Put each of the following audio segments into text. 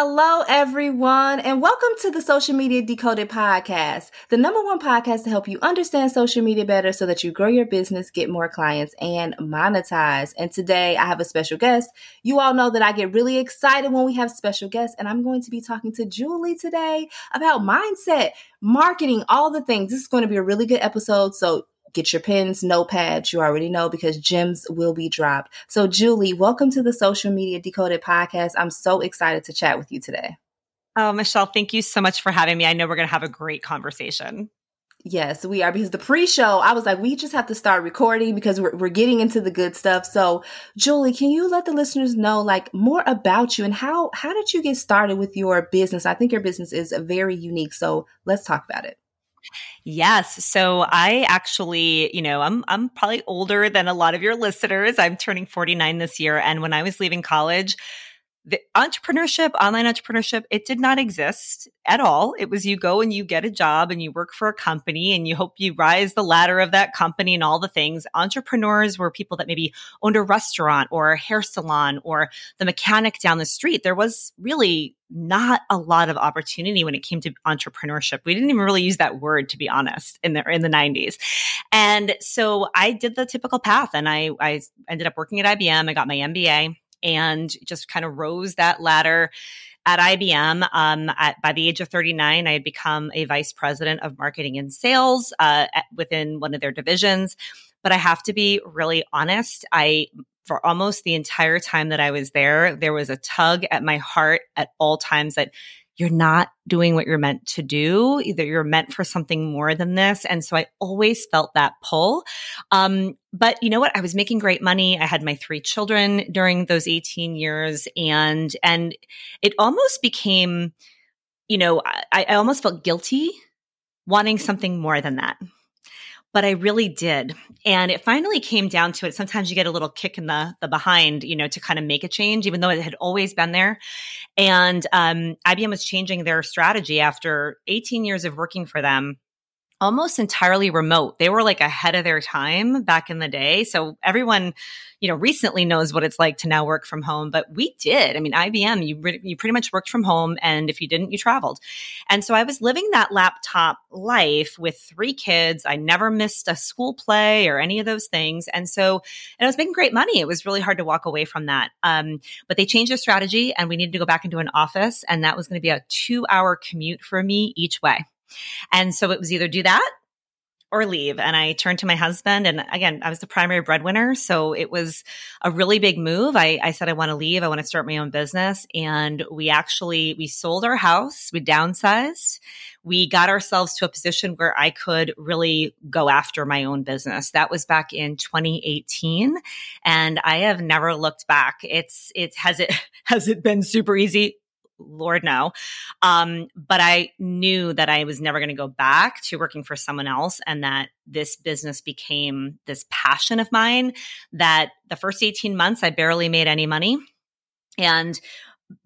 Hello, everyone, and welcome to the Social Media Decoded podcast, the number one podcast to help you understand social media better so that you grow your business, get more clients, and monetize. And today I have a special guest. You all know that I get really excited when we have special guests, and I'm going to be talking to Julie today about mindset, marketing, all the things. This is going to be a really good episode. So get your pens, notepads. You already know because gems will be dropped. So, Julie, welcome to the Social Media Decoded podcast. I'm so excited to chat with you today. Oh, Michelle, thank you so much for having me. I know we're going to have a great conversation. Yes, we are because the pre-show, I was like, we just have to start recording because we're, we're getting into the good stuff. So, Julie, can you let the listeners know like more about you and how how did you get started with your business? I think your business is very unique. So, let's talk about it. Yes. So I actually, you know, I'm I'm probably older than a lot of your listeners. I'm turning 49 this year and when I was leaving college, the entrepreneurship, online entrepreneurship, it did not exist at all. It was you go and you get a job and you work for a company and you hope you rise the ladder of that company and all the things. Entrepreneurs were people that maybe owned a restaurant or a hair salon or the mechanic down the street. There was really not a lot of opportunity when it came to entrepreneurship. We didn't even really use that word, to be honest, in the in the 90s. And so I did the typical path and I I ended up working at IBM. I got my MBA and just kind of rose that ladder at IBM. Um, at, by the age of 39, I had become a vice president of marketing and sales uh, at, within one of their divisions. But I have to be really honest. I for almost the entire time that I was there, there was a tug at my heart at all times that you're not doing what you're meant to do. Either you're meant for something more than this. And so I always felt that pull. Um, but you know what? I was making great money. I had my three children during those 18 years and, and it almost became, you know, I, I almost felt guilty wanting something more than that but I really did. And it finally came down to it. Sometimes you get a little kick in the, the behind, you know, to kind of make a change, even though it had always been there. And um, IBM was changing their strategy after 18 years of working for them almost entirely remote. They were like ahead of their time back in the day. So everyone, you know, recently knows what it's like to now work from home, but we did. I mean, IBM, you re- you pretty much worked from home and if you didn't, you traveled. And so I was living that laptop life with three kids. I never missed a school play or any of those things. And so and I was making great money. It was really hard to walk away from that. Um, but they changed their strategy and we needed to go back into an office and that was going to be a 2-hour commute for me each way. And so it was either do that or leave. And I turned to my husband. And again, I was the primary breadwinner. So it was a really big move. I, I said, I want to leave. I want to start my own business. And we actually, we sold our house. We downsized. We got ourselves to a position where I could really go after my own business. That was back in 2018. And I have never looked back. It's, it has it, has it been super easy? Lord no. Um, but I knew that I was never going to go back to working for someone else and that this business became this passion of mine that the first 18 months I barely made any money. And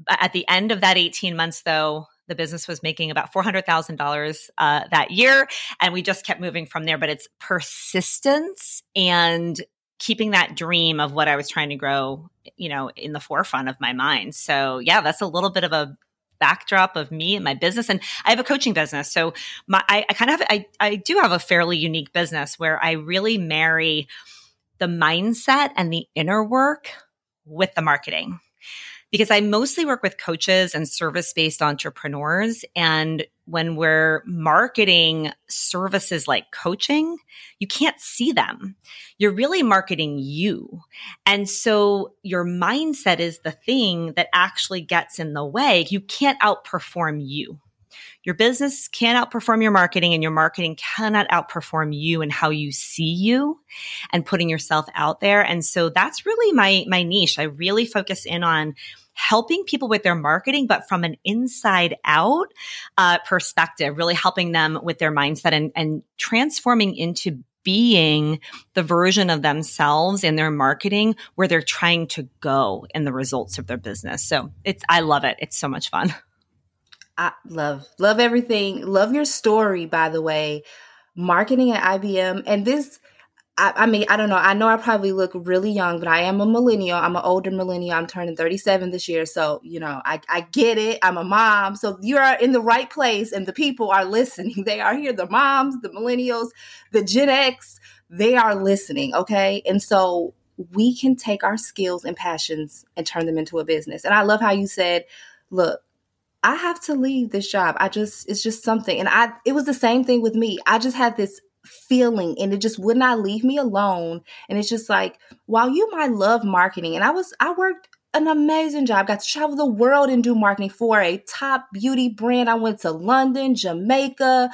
at the end of that 18 months though, the business was making about $400,000 uh, that year. And we just kept moving from there. But it's persistence and keeping that dream of what I was trying to grow, you know, in the forefront of my mind. So yeah, that's a little bit of a backdrop of me and my business. And I have a coaching business. So my, I, I kind of have, I, I do have a fairly unique business where I really marry the mindset and the inner work with the marketing because I mostly work with coaches and service based entrepreneurs. And when we're marketing services like coaching, you can't see them. You're really marketing you. And so your mindset is the thing that actually gets in the way. You can't outperform you. Your business can outperform your marketing and your marketing cannot outperform you and how you see you and putting yourself out there. And so that's really my, my niche. I really focus in on helping people with their marketing, but from an inside out uh, perspective, really helping them with their mindset and, and transforming into being the version of themselves in their marketing where they're trying to go in the results of their business. So it's, I love it. It's so much fun. I love, love everything. Love your story, by the way. Marketing at IBM. And this, I, I, mean, I don't know. I know I probably look really young, but I am a millennial. I'm an older millennial. I'm turning 37 this year. So, you know, I, I get it. I'm a mom. So you are in the right place and the people are listening. They are here. The moms, the millennials, the Gen X, they are listening. Okay. And so we can take our skills and passions and turn them into a business. And I love how you said, look, I have to leave this job. I just, it's just something. And I, it was the same thing with me. I just had this feeling and it just would not leave me alone. And it's just like, while you might love marketing, and I was, I worked an amazing job, got to travel the world and do marketing for a top beauty brand. I went to London, Jamaica,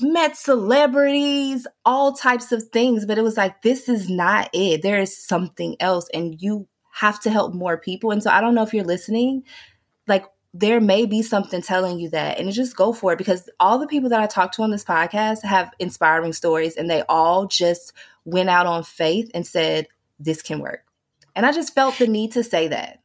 met celebrities, all types of things, but it was like, this is not it. There is something else, and you have to help more people. And so I don't know if you're listening, like there may be something telling you that and just go for it because all the people that I talked to on this podcast have inspiring stories and they all just went out on faith and said this can work. And I just felt the need to say that.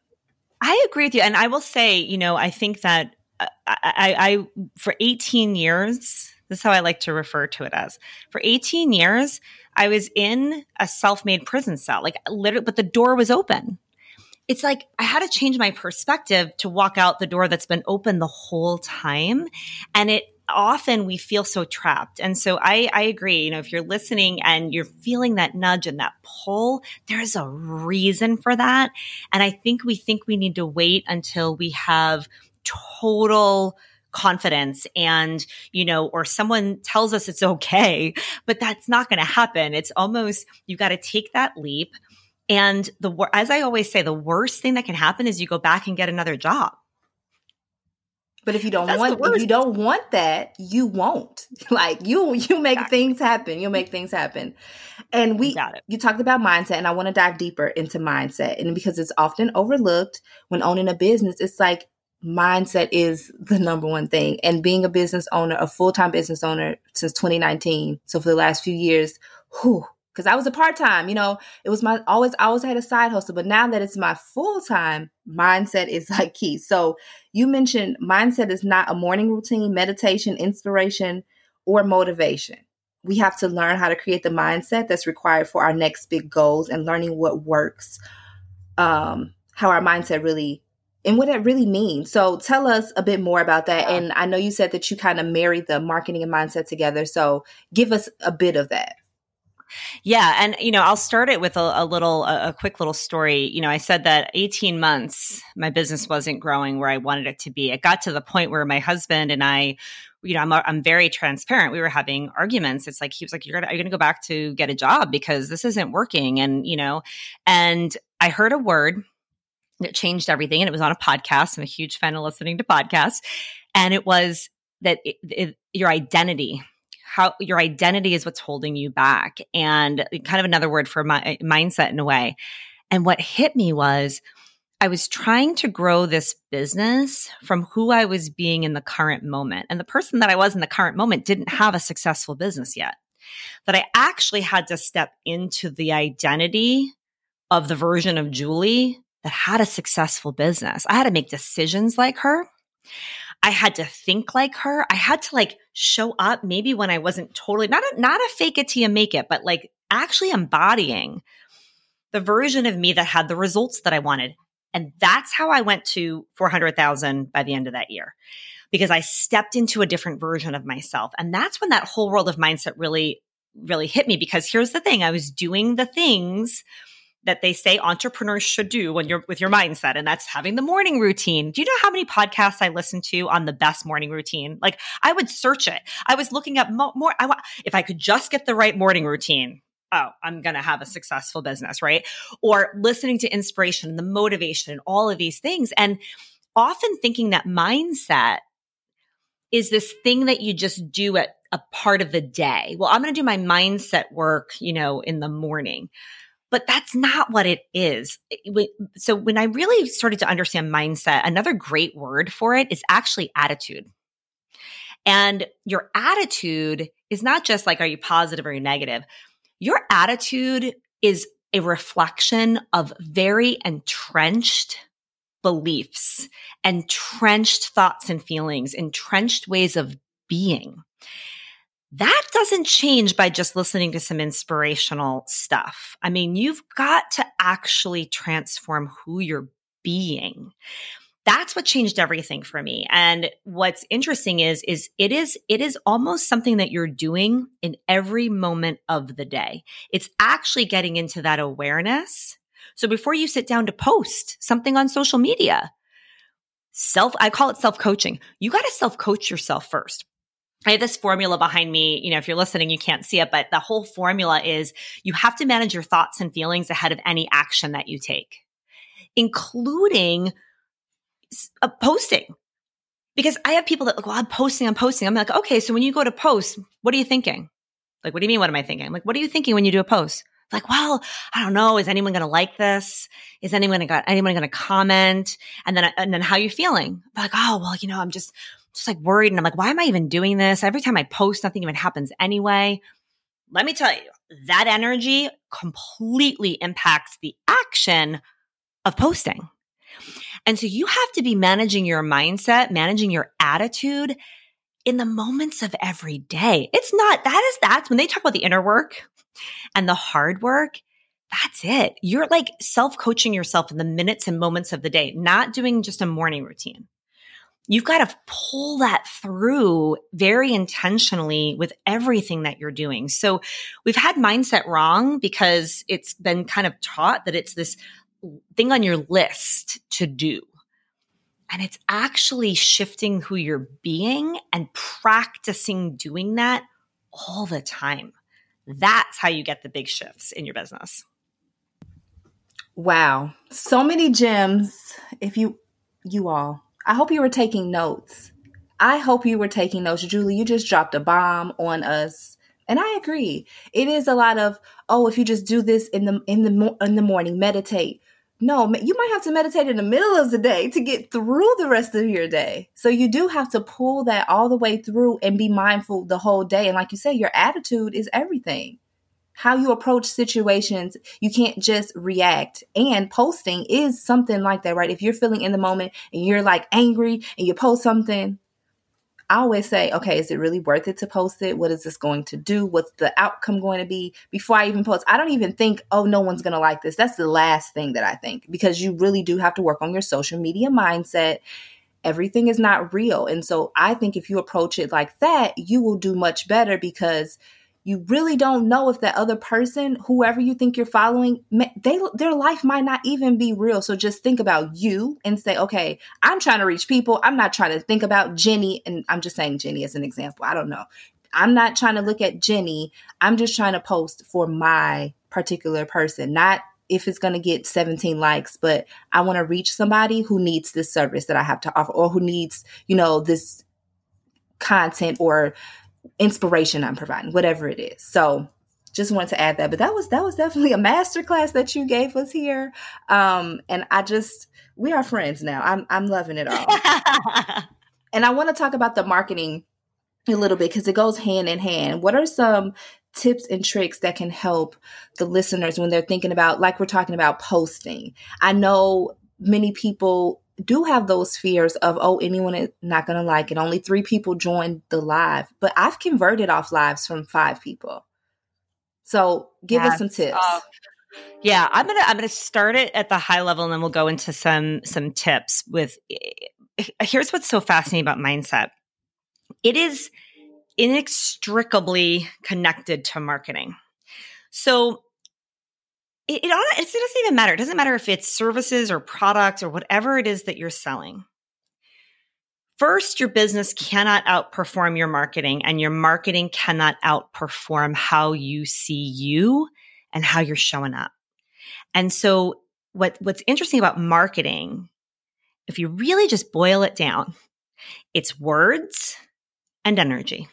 I agree with you and I will say, you know, I think that uh, I, I, I for 18 years, this is how I like to refer to it as. For 18 years, I was in a self-made prison cell. Like literally but the door was open it's like I had to change my perspective to walk out the door that's been open the whole time. And it often we feel so trapped. And so I, I agree. You know, if you're listening and you're feeling that nudge and that pull, there's a reason for that. And I think we think we need to wait until we have total confidence and you know or someone tells us it's okay but that's not going to happen it's almost you got to take that leap and the as I always say, the worst thing that can happen is you go back and get another job. But if you don't That's want if you don't want that, you won't. Like you you make exactly. things happen. You'll make things happen. And we you talked about mindset and I want to dive deeper into mindset. And because it's often overlooked when owning a business, it's like mindset is the number one thing. And being a business owner, a full-time business owner since 2019. So for the last few years, whew, because I was a part time. You know, it was my always I always had a side hustle, but now that it's my full time, mindset is like key. So you mentioned mindset is not a morning routine, meditation, inspiration, or motivation. We have to learn how to create the mindset that's required for our next big goals and learning what works, um, how our mindset really and what it really means. So tell us a bit more about that. And I know you said that you kind of married the marketing and mindset together. So give us a bit of that. Yeah. And, you know, I'll start it with a, a little, a, a, quick little story. You know, I said that 18 months, my business wasn't growing where I wanted it to be. It got to the point where my husband and I, you know, I'm, I'm very transparent. We were having arguments. It's like, he was like, you're going to, you're going to go back to get a job because this isn't working. And, you know, and I heard a word that changed everything. And it was on a podcast. I'm a huge fan of listening to podcasts. And it was that it, it, your identity how your identity is what's holding you back and kind of another word for my mindset in a way. And what hit me was I was trying to grow this business from who I was being in the current moment. And the person that I was in the current moment didn't have a successful business yet. That I actually had to step into the identity of the version of Julie that had a successful business. I had to make decisions like her. I had to think like her. I had to like show up maybe when I wasn't totally not a, not a fake it till you make it, but like actually embodying the version of me that had the results that I wanted. And that's how I went to 400,000 by the end of that year because I stepped into a different version of myself. And that's when that whole world of mindset really, really hit me because here's the thing. I was doing the things that they say entrepreneurs should do when you're with your mindset and that's having the morning routine. Do you know how many podcasts I listen to on the best morning routine? Like I would search it. I was looking up mo- more I want if I could just get the right morning routine. Oh, I'm going to have a successful business, right? Or listening to inspiration, the motivation, and all of these things and often thinking that mindset is this thing that you just do at a part of the day. Well, I'm going to do my mindset work, you know, in the morning but that's not what it is. So when I really started to understand mindset, another great word for it is actually attitude. And your attitude is not just like, are you positive or you negative? Your attitude is a reflection of very entrenched beliefs, entrenched thoughts and feelings, entrenched ways of being. That doesn't change by just listening to some inspirational stuff. I mean, you've got to actually transform who you're being that's what changed everything for me. And what's interesting is, is it is, it is almost something that you're doing in every moment of the day. It's actually getting into that awareness. So before you sit down to post something on social media, self, I call it self coaching. You got to self coach yourself first. I have this formula behind me. You know, if you're listening, you can't see it, but the whole formula is you have to manage your thoughts and feelings ahead of any action that you take, including a uh, posting because I have people that like, well, I'm posting, I'm posting. I'm like, okay, so when you go to post, what are you thinking? Like, what do you mean? What am I thinking? I'm like, what are you thinking when you do a post? Like, well, I don't know. Is anyone going to like this? Is anyone going to, anyone going to comment? And then, and then how are you feeling? Like, oh, well, you know, I'm just, just like worried. And I'm like, why am I even doing this? Every time I post, nothing even happens anyway. Let me tell you, that energy completely impacts the action of posting. And so you have to be managing your mindset, managing your attitude in the moments of every day. It's not, that is, that's when they talk about the inner work and the hard work. That's it. You're like self coaching yourself in the minutes and moments of the day, not doing just a morning routine. You've got to pull that through very intentionally with everything that you're doing. So we've had mindset wrong because it's been kind of taught that it's this thing on your list to do. And it's actually shifting who you're being and practicing doing that all the time. That's how you get the big shifts in your business. Wow. So many gems. If you, you all, I hope you were taking notes. I hope you were taking notes. Julie, you just dropped a bomb on us. And I agree. It is a lot of, oh, if you just do this in the in the in the morning, meditate no, you might have to meditate in the middle of the day to get through the rest of your day. So you do have to pull that all the way through and be mindful the whole day. And like you say, your attitude is everything. How you approach situations, you can't just react. And posting is something like that, right? If you're feeling in the moment and you're like angry and you post something, I always say, okay, is it really worth it to post it? What is this going to do? What's the outcome going to be? Before I even post, I don't even think, oh, no one's going to like this. That's the last thing that I think because you really do have to work on your social media mindset. Everything is not real. And so I think if you approach it like that, you will do much better because you really don't know if that other person, whoever you think you're following, they their life might not even be real. So just think about you and say, okay, I'm trying to reach people. I'm not trying to think about Jenny, and I'm just saying Jenny as an example. I don't know. I'm not trying to look at Jenny. I'm just trying to post for my particular person, not if it's going to get 17 likes, but I want to reach somebody who needs this service that I have to offer or who needs, you know, this content or inspiration I'm providing, whatever it is. So just wanted to add that. But that was that was definitely a masterclass that you gave us here. Um, and I just we are friends now. I'm I'm loving it all. and I want to talk about the marketing a little bit because it goes hand in hand. What are some tips and tricks that can help the listeners when they're thinking about like we're talking about posting? I know many people do have those fears of, oh, anyone is not going to like it. Only three people joined the live, but I've converted off lives from five people. So give us some tips. Uh, yeah, I'm gonna I'm gonna start it at the high level, and then we'll go into some some tips. With here's what's so fascinating about mindset. It is inextricably connected to marketing. So it, it, it doesn't even matter. It doesn't matter if it's services or products or whatever it is that you're selling. First, your business cannot outperform your marketing, and your marketing cannot outperform how you see you and how you're showing up. And so, what, what's interesting about marketing, if you really just boil it down, it's words and energy.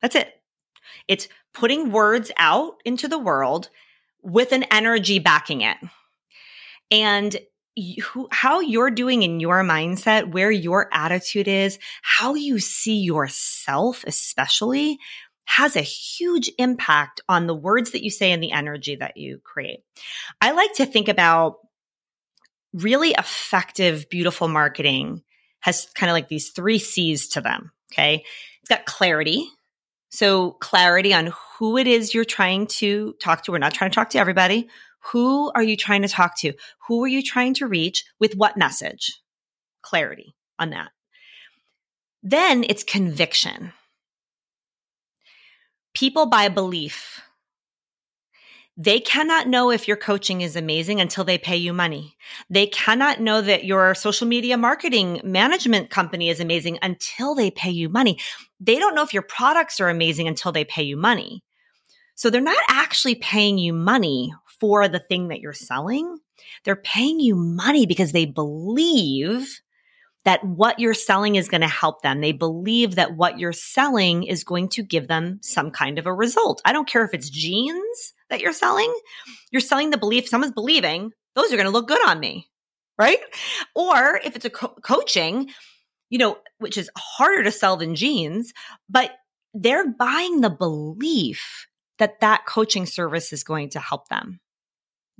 That's it. It's putting words out into the world with an energy backing it. And you, how you're doing in your mindset, where your attitude is, how you see yourself, especially, has a huge impact on the words that you say and the energy that you create. I like to think about really effective, beautiful marketing has kind of like these three C's to them. Okay. It's got clarity. So clarity on who it is you're trying to talk to. We're not trying to talk to everybody. Who are you trying to talk to? Who are you trying to reach with what message? Clarity on that. Then it's conviction. People buy belief. They cannot know if your coaching is amazing until they pay you money. They cannot know that your social media marketing management company is amazing until they pay you money. They don't know if your products are amazing until they pay you money. So they're not actually paying you money for the thing that you're selling. They're paying you money because they believe that what you're selling is going to help them. They believe that what you're selling is going to give them some kind of a result. I don't care if it's jeans that you're selling. You're selling the belief someone's believing those are going to look good on me. Right. Or if it's a co- coaching, you know, which is harder to sell than jeans, but they're buying the belief that that coaching service is going to help them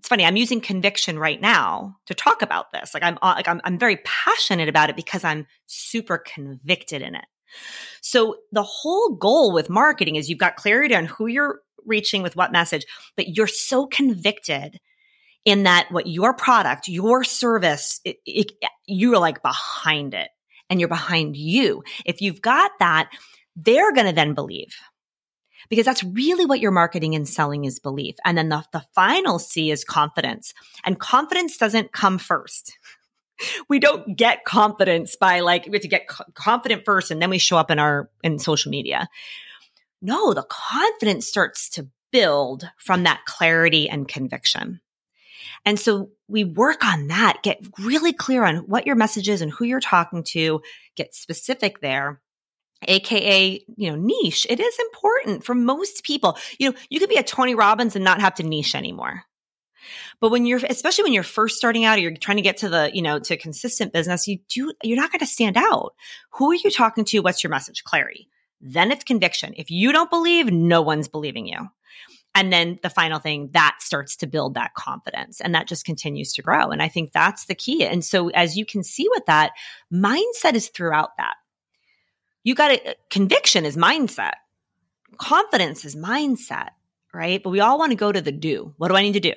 it's funny i'm using conviction right now to talk about this like i'm uh, like I'm, I'm very passionate about it because i'm super convicted in it so the whole goal with marketing is you've got clarity on who you're reaching with what message but you're so convicted in that what your product your service it, it, you're like behind it and you're behind you if you've got that they're going to then believe because that's really what your marketing and selling is belief. And then the, the final C is confidence. And confidence doesn't come first. We don't get confidence by like, we have to get confident first and then we show up in our, in social media. No, the confidence starts to build from that clarity and conviction. And so we work on that, get really clear on what your message is and who you're talking to, get specific there aka you know niche. It is important for most people. You know you could be a tony robbins and not have to niche anymore. But when you're especially when you're first starting out or you're trying to get to the you know to consistent business you do you're not going to stand out. Who are you talking to? What's your message? Clarity then it's conviction if you don't believe no one's believing you and then the final thing that starts to build that confidence and that just continues to grow and i think that's the key and so as you can see with that mindset is throughout that you got to, uh, conviction is mindset. Confidence is mindset, right? But we all want to go to the do. What do I need to do?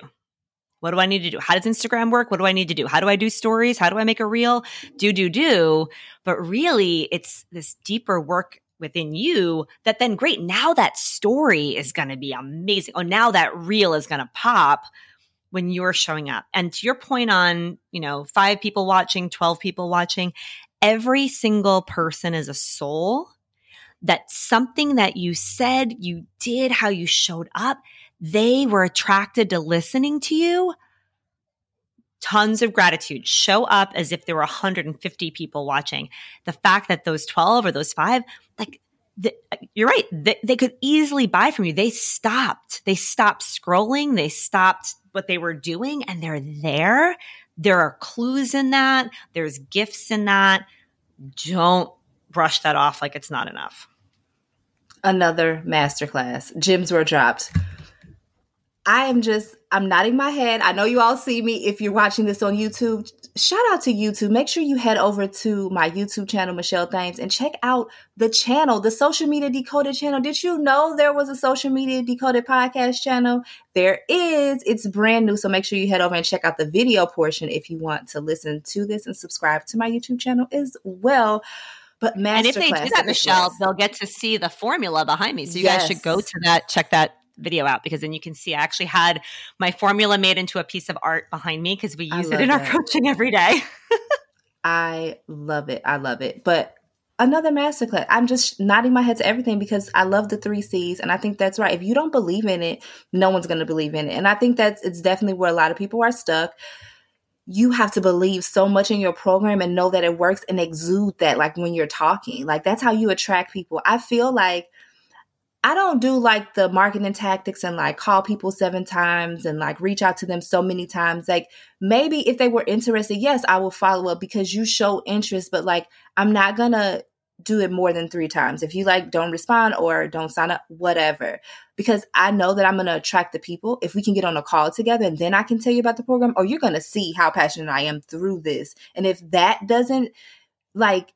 What do I need to do? How does Instagram work? What do I need to do? How do I do stories? How do I make a reel? Do, do, do. But really, it's this deeper work within you that then great. Now that story is going to be amazing. Oh, now that reel is going to pop when you're showing up. And to your point on, you know, five people watching, 12 people watching, every single person is a soul that something that you said, you did, how you showed up, they were attracted to listening to you. Tons of gratitude. Show up as if there were 150 people watching. The fact that those 12 or those five, like, the, you're right. They, they could easily buy from you. They stopped. They stopped scrolling. They stopped what they were doing and they're there there are clues in that, there's gifts in that. Don't brush that off like it's not enough. Another masterclass. Gems were dropped. I am just, I'm nodding my head. I know you all see me if you're watching this on YouTube. Shout out to YouTube. Make sure you head over to my YouTube channel, Michelle Thames, and check out the channel, the Social Media Decoded channel. Did you know there was a Social Media Decoded podcast channel? There is. It's brand new. So make sure you head over and check out the video portion if you want to listen to this and subscribe to my YouTube channel as well. But and if they do that, Michelle, they'll get to see the formula behind me. So you yes. guys should go to that, check that video out because then you can see I actually had my formula made into a piece of art behind me because we use it in that. our coaching every day. I love it. I love it. But another masterclass. I'm just nodding my head to everything because I love the three C's. And I think that's right. If you don't believe in it, no one's going to believe in it. And I think that's, it's definitely where a lot of people are stuck. You have to believe so much in your program and know that it works and exude that, like when you're talking. Like that's how you attract people. I feel like I don't do like the marketing tactics and like call people seven times and like reach out to them so many times. Like maybe if they were interested, yes, I will follow up because you show interest, but like I'm not gonna do it more than three times. If you like don't respond or don't sign up, whatever. Because I know that I'm gonna attract the people. If we can get on a call together and then I can tell you about the program, or you're gonna see how passionate I am through this. And if that doesn't like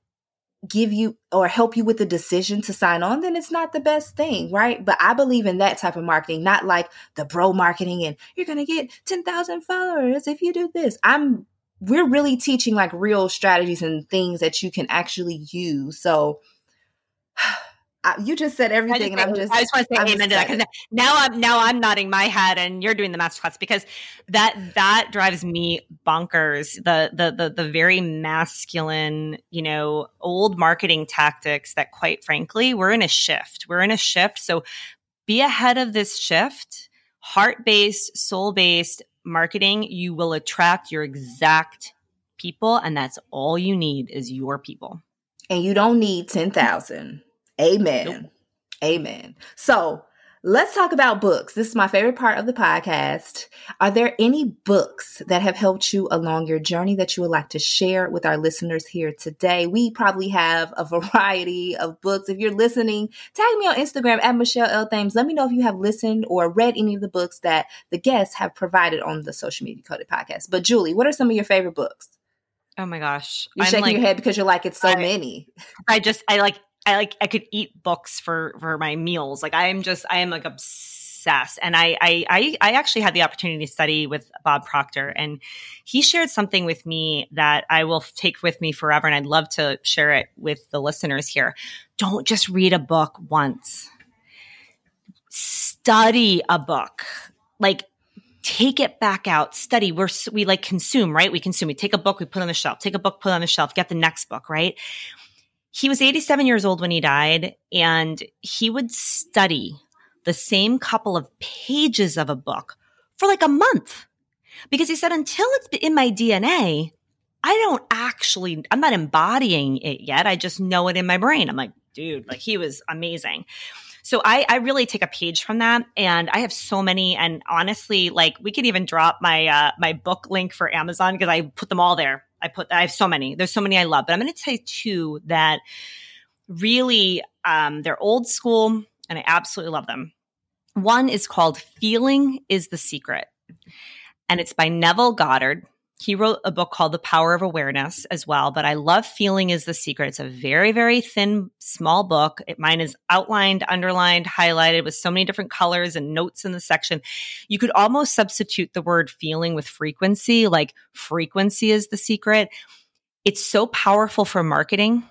give you or help you with the decision to sign on, then it's not the best thing, right? But I believe in that type of marketing, not like the bro marketing and you're going to get 10,000 followers if you do this. I'm we're really teaching like real strategies and things that you can actually use. So you just said everything, and I'm just. I just want to say I'm amen to that because now I'm now I'm nodding my head, and you're doing the masterclass because that that drives me bonkers. The the the the very masculine, you know, old marketing tactics that, quite frankly, we're in a shift. We're in a shift, so be ahead of this shift. Heart based, soul based marketing, you will attract your exact people, and that's all you need is your people. And you don't need ten thousand Amen. Nope. Amen. So let's talk about books. This is my favorite part of the podcast. Are there any books that have helped you along your journey that you would like to share with our listeners here today? We probably have a variety of books. If you're listening, tag me on Instagram at Michelle L. Thames. Let me know if you have listened or read any of the books that the guests have provided on the Social Media Coded podcast. But Julie, what are some of your favorite books? Oh my gosh. You're I'm shaking like, your head because you're like, it's so I, many. I just, I like I like I could eat books for for my meals. Like I am just I am like obsessed. And I I I actually had the opportunity to study with Bob Proctor, and he shared something with me that I will take with me forever, and I'd love to share it with the listeners here. Don't just read a book once. Study a book. Like take it back out, study. We're, we like consume, right? We consume. We take a book, we put on the shelf, take a book, put on the shelf, get the next book, right? He was 87 years old when he died, and he would study the same couple of pages of a book for like a month because he said, until it's in my DNA, I don't actually, I'm not embodying it yet. I just know it in my brain. I'm like, dude, like he was amazing. So I, I really take a page from that, and I have so many. And honestly, like we could even drop my uh, my book link for Amazon because I put them all there. I put I have so many. There's so many I love, but I'm going to say two that really um, they're old school and I absolutely love them. One is called "Feeling Is the Secret," and it's by Neville Goddard he wrote a book called The Power of Awareness as well, but I love Feeling is the Secret. It's a very, very thin, small book. It, mine is outlined, underlined, highlighted with so many different colors and notes in the section. You could almost substitute the word feeling with frequency, like frequency is the secret. It's so powerful for marketing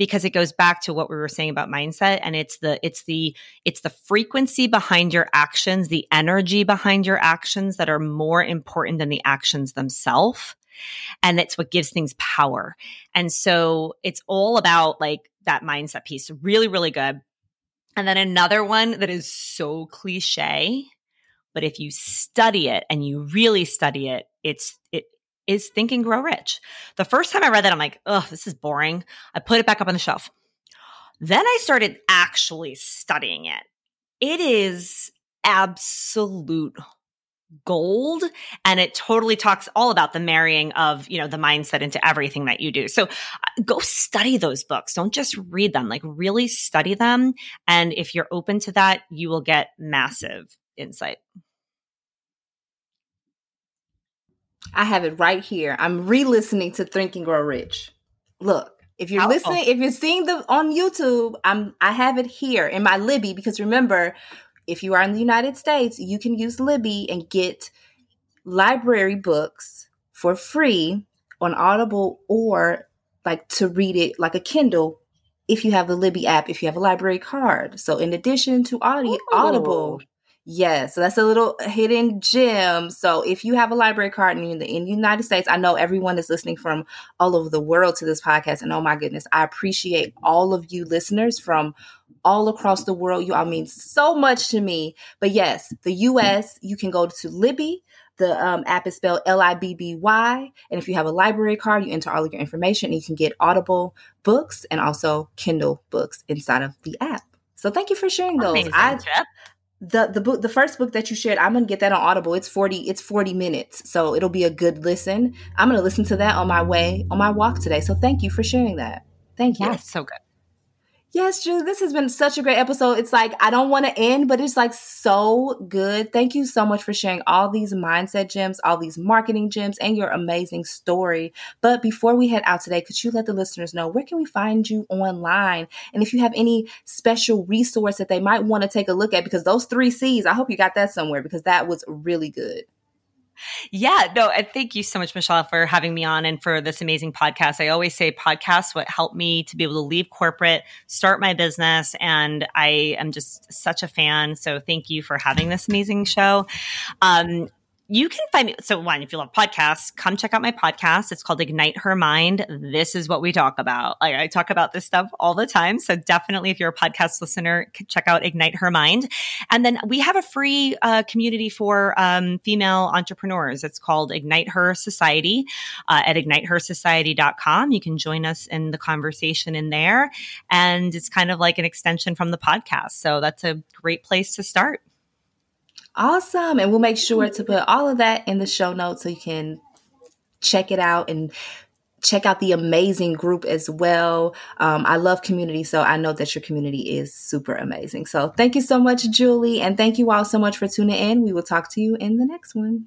because it goes back to what we were saying about mindset and it's the it's the it's the frequency behind your actions the energy behind your actions that are more important than the actions themselves and it's what gives things power. And so it's all about like that mindset piece. Really really good. And then another one that is so cliche but if you study it and you really study it it's it is Think and Grow Rich. The first time I read that, I'm like, oh, this is boring. I put it back up on the shelf. Then I started actually studying it. It is absolute gold and it totally talks all about the marrying of you know the mindset into everything that you do so uh, go study those books don't just read them like really study them and if you're open to that you will get massive insight I have it right here. I'm re-listening to Think and Grow Rich. Look, if you're oh. listening, if you're seeing the on YouTube, I'm I have it here in my Libby because remember, if you are in the United States, you can use Libby and get library books for free on Audible or like to read it like a Kindle if you have the Libby app, if you have a library card. So in addition to audio, Audible, Yes, so that's a little hidden gem. So if you have a library card in the, in the United States, I know everyone is listening from all over the world to this podcast, and oh my goodness, I appreciate all of you listeners from all across the world. You all mean so much to me. But yes, the U.S. you can go to Libby. The um, app is spelled L I B B Y, and if you have a library card, you enter all of your information, and you can get Audible books and also Kindle books inside of the app. So thank you for sharing those. Amazing, I, the the book the first book that you shared i'm gonna get that on audible. It's 40 it's 40 minutes so it'll be a good listen. I'm gonna listen to that on my way on my walk today. So thank you for sharing that. Thank you. Yeah so good Yes, Julie, this has been such a great episode. It's like I don't want to end, but it's like so good. Thank you so much for sharing all these mindset gems, all these marketing gems, and your amazing story. But before we head out today, could you let the listeners know where can we find you online? And if you have any special resource that they might want to take a look at, because those three C's, I hope you got that somewhere because that was really good. Yeah, no, and thank you so much, Michelle, for having me on and for this amazing podcast. I always say podcasts what helped me to be able to leave corporate, start my business, and I am just such a fan. So thank you for having this amazing show. Um, you can find me. So, one, if you love podcasts, come check out my podcast. It's called Ignite Her Mind. This is what we talk about. Like, I talk about this stuff all the time. So, definitely, if you're a podcast listener, check out Ignite Her Mind. And then we have a free uh, community for um, female entrepreneurs. It's called Ignite Her Society uh, at ignitehersociety.com. You can join us in the conversation in there. And it's kind of like an extension from the podcast. So, that's a great place to start. Awesome. And we'll make sure to put all of that in the show notes so you can check it out and check out the amazing group as well. Um, I love community, so I know that your community is super amazing. So thank you so much, Julie. And thank you all so much for tuning in. We will talk to you in the next one.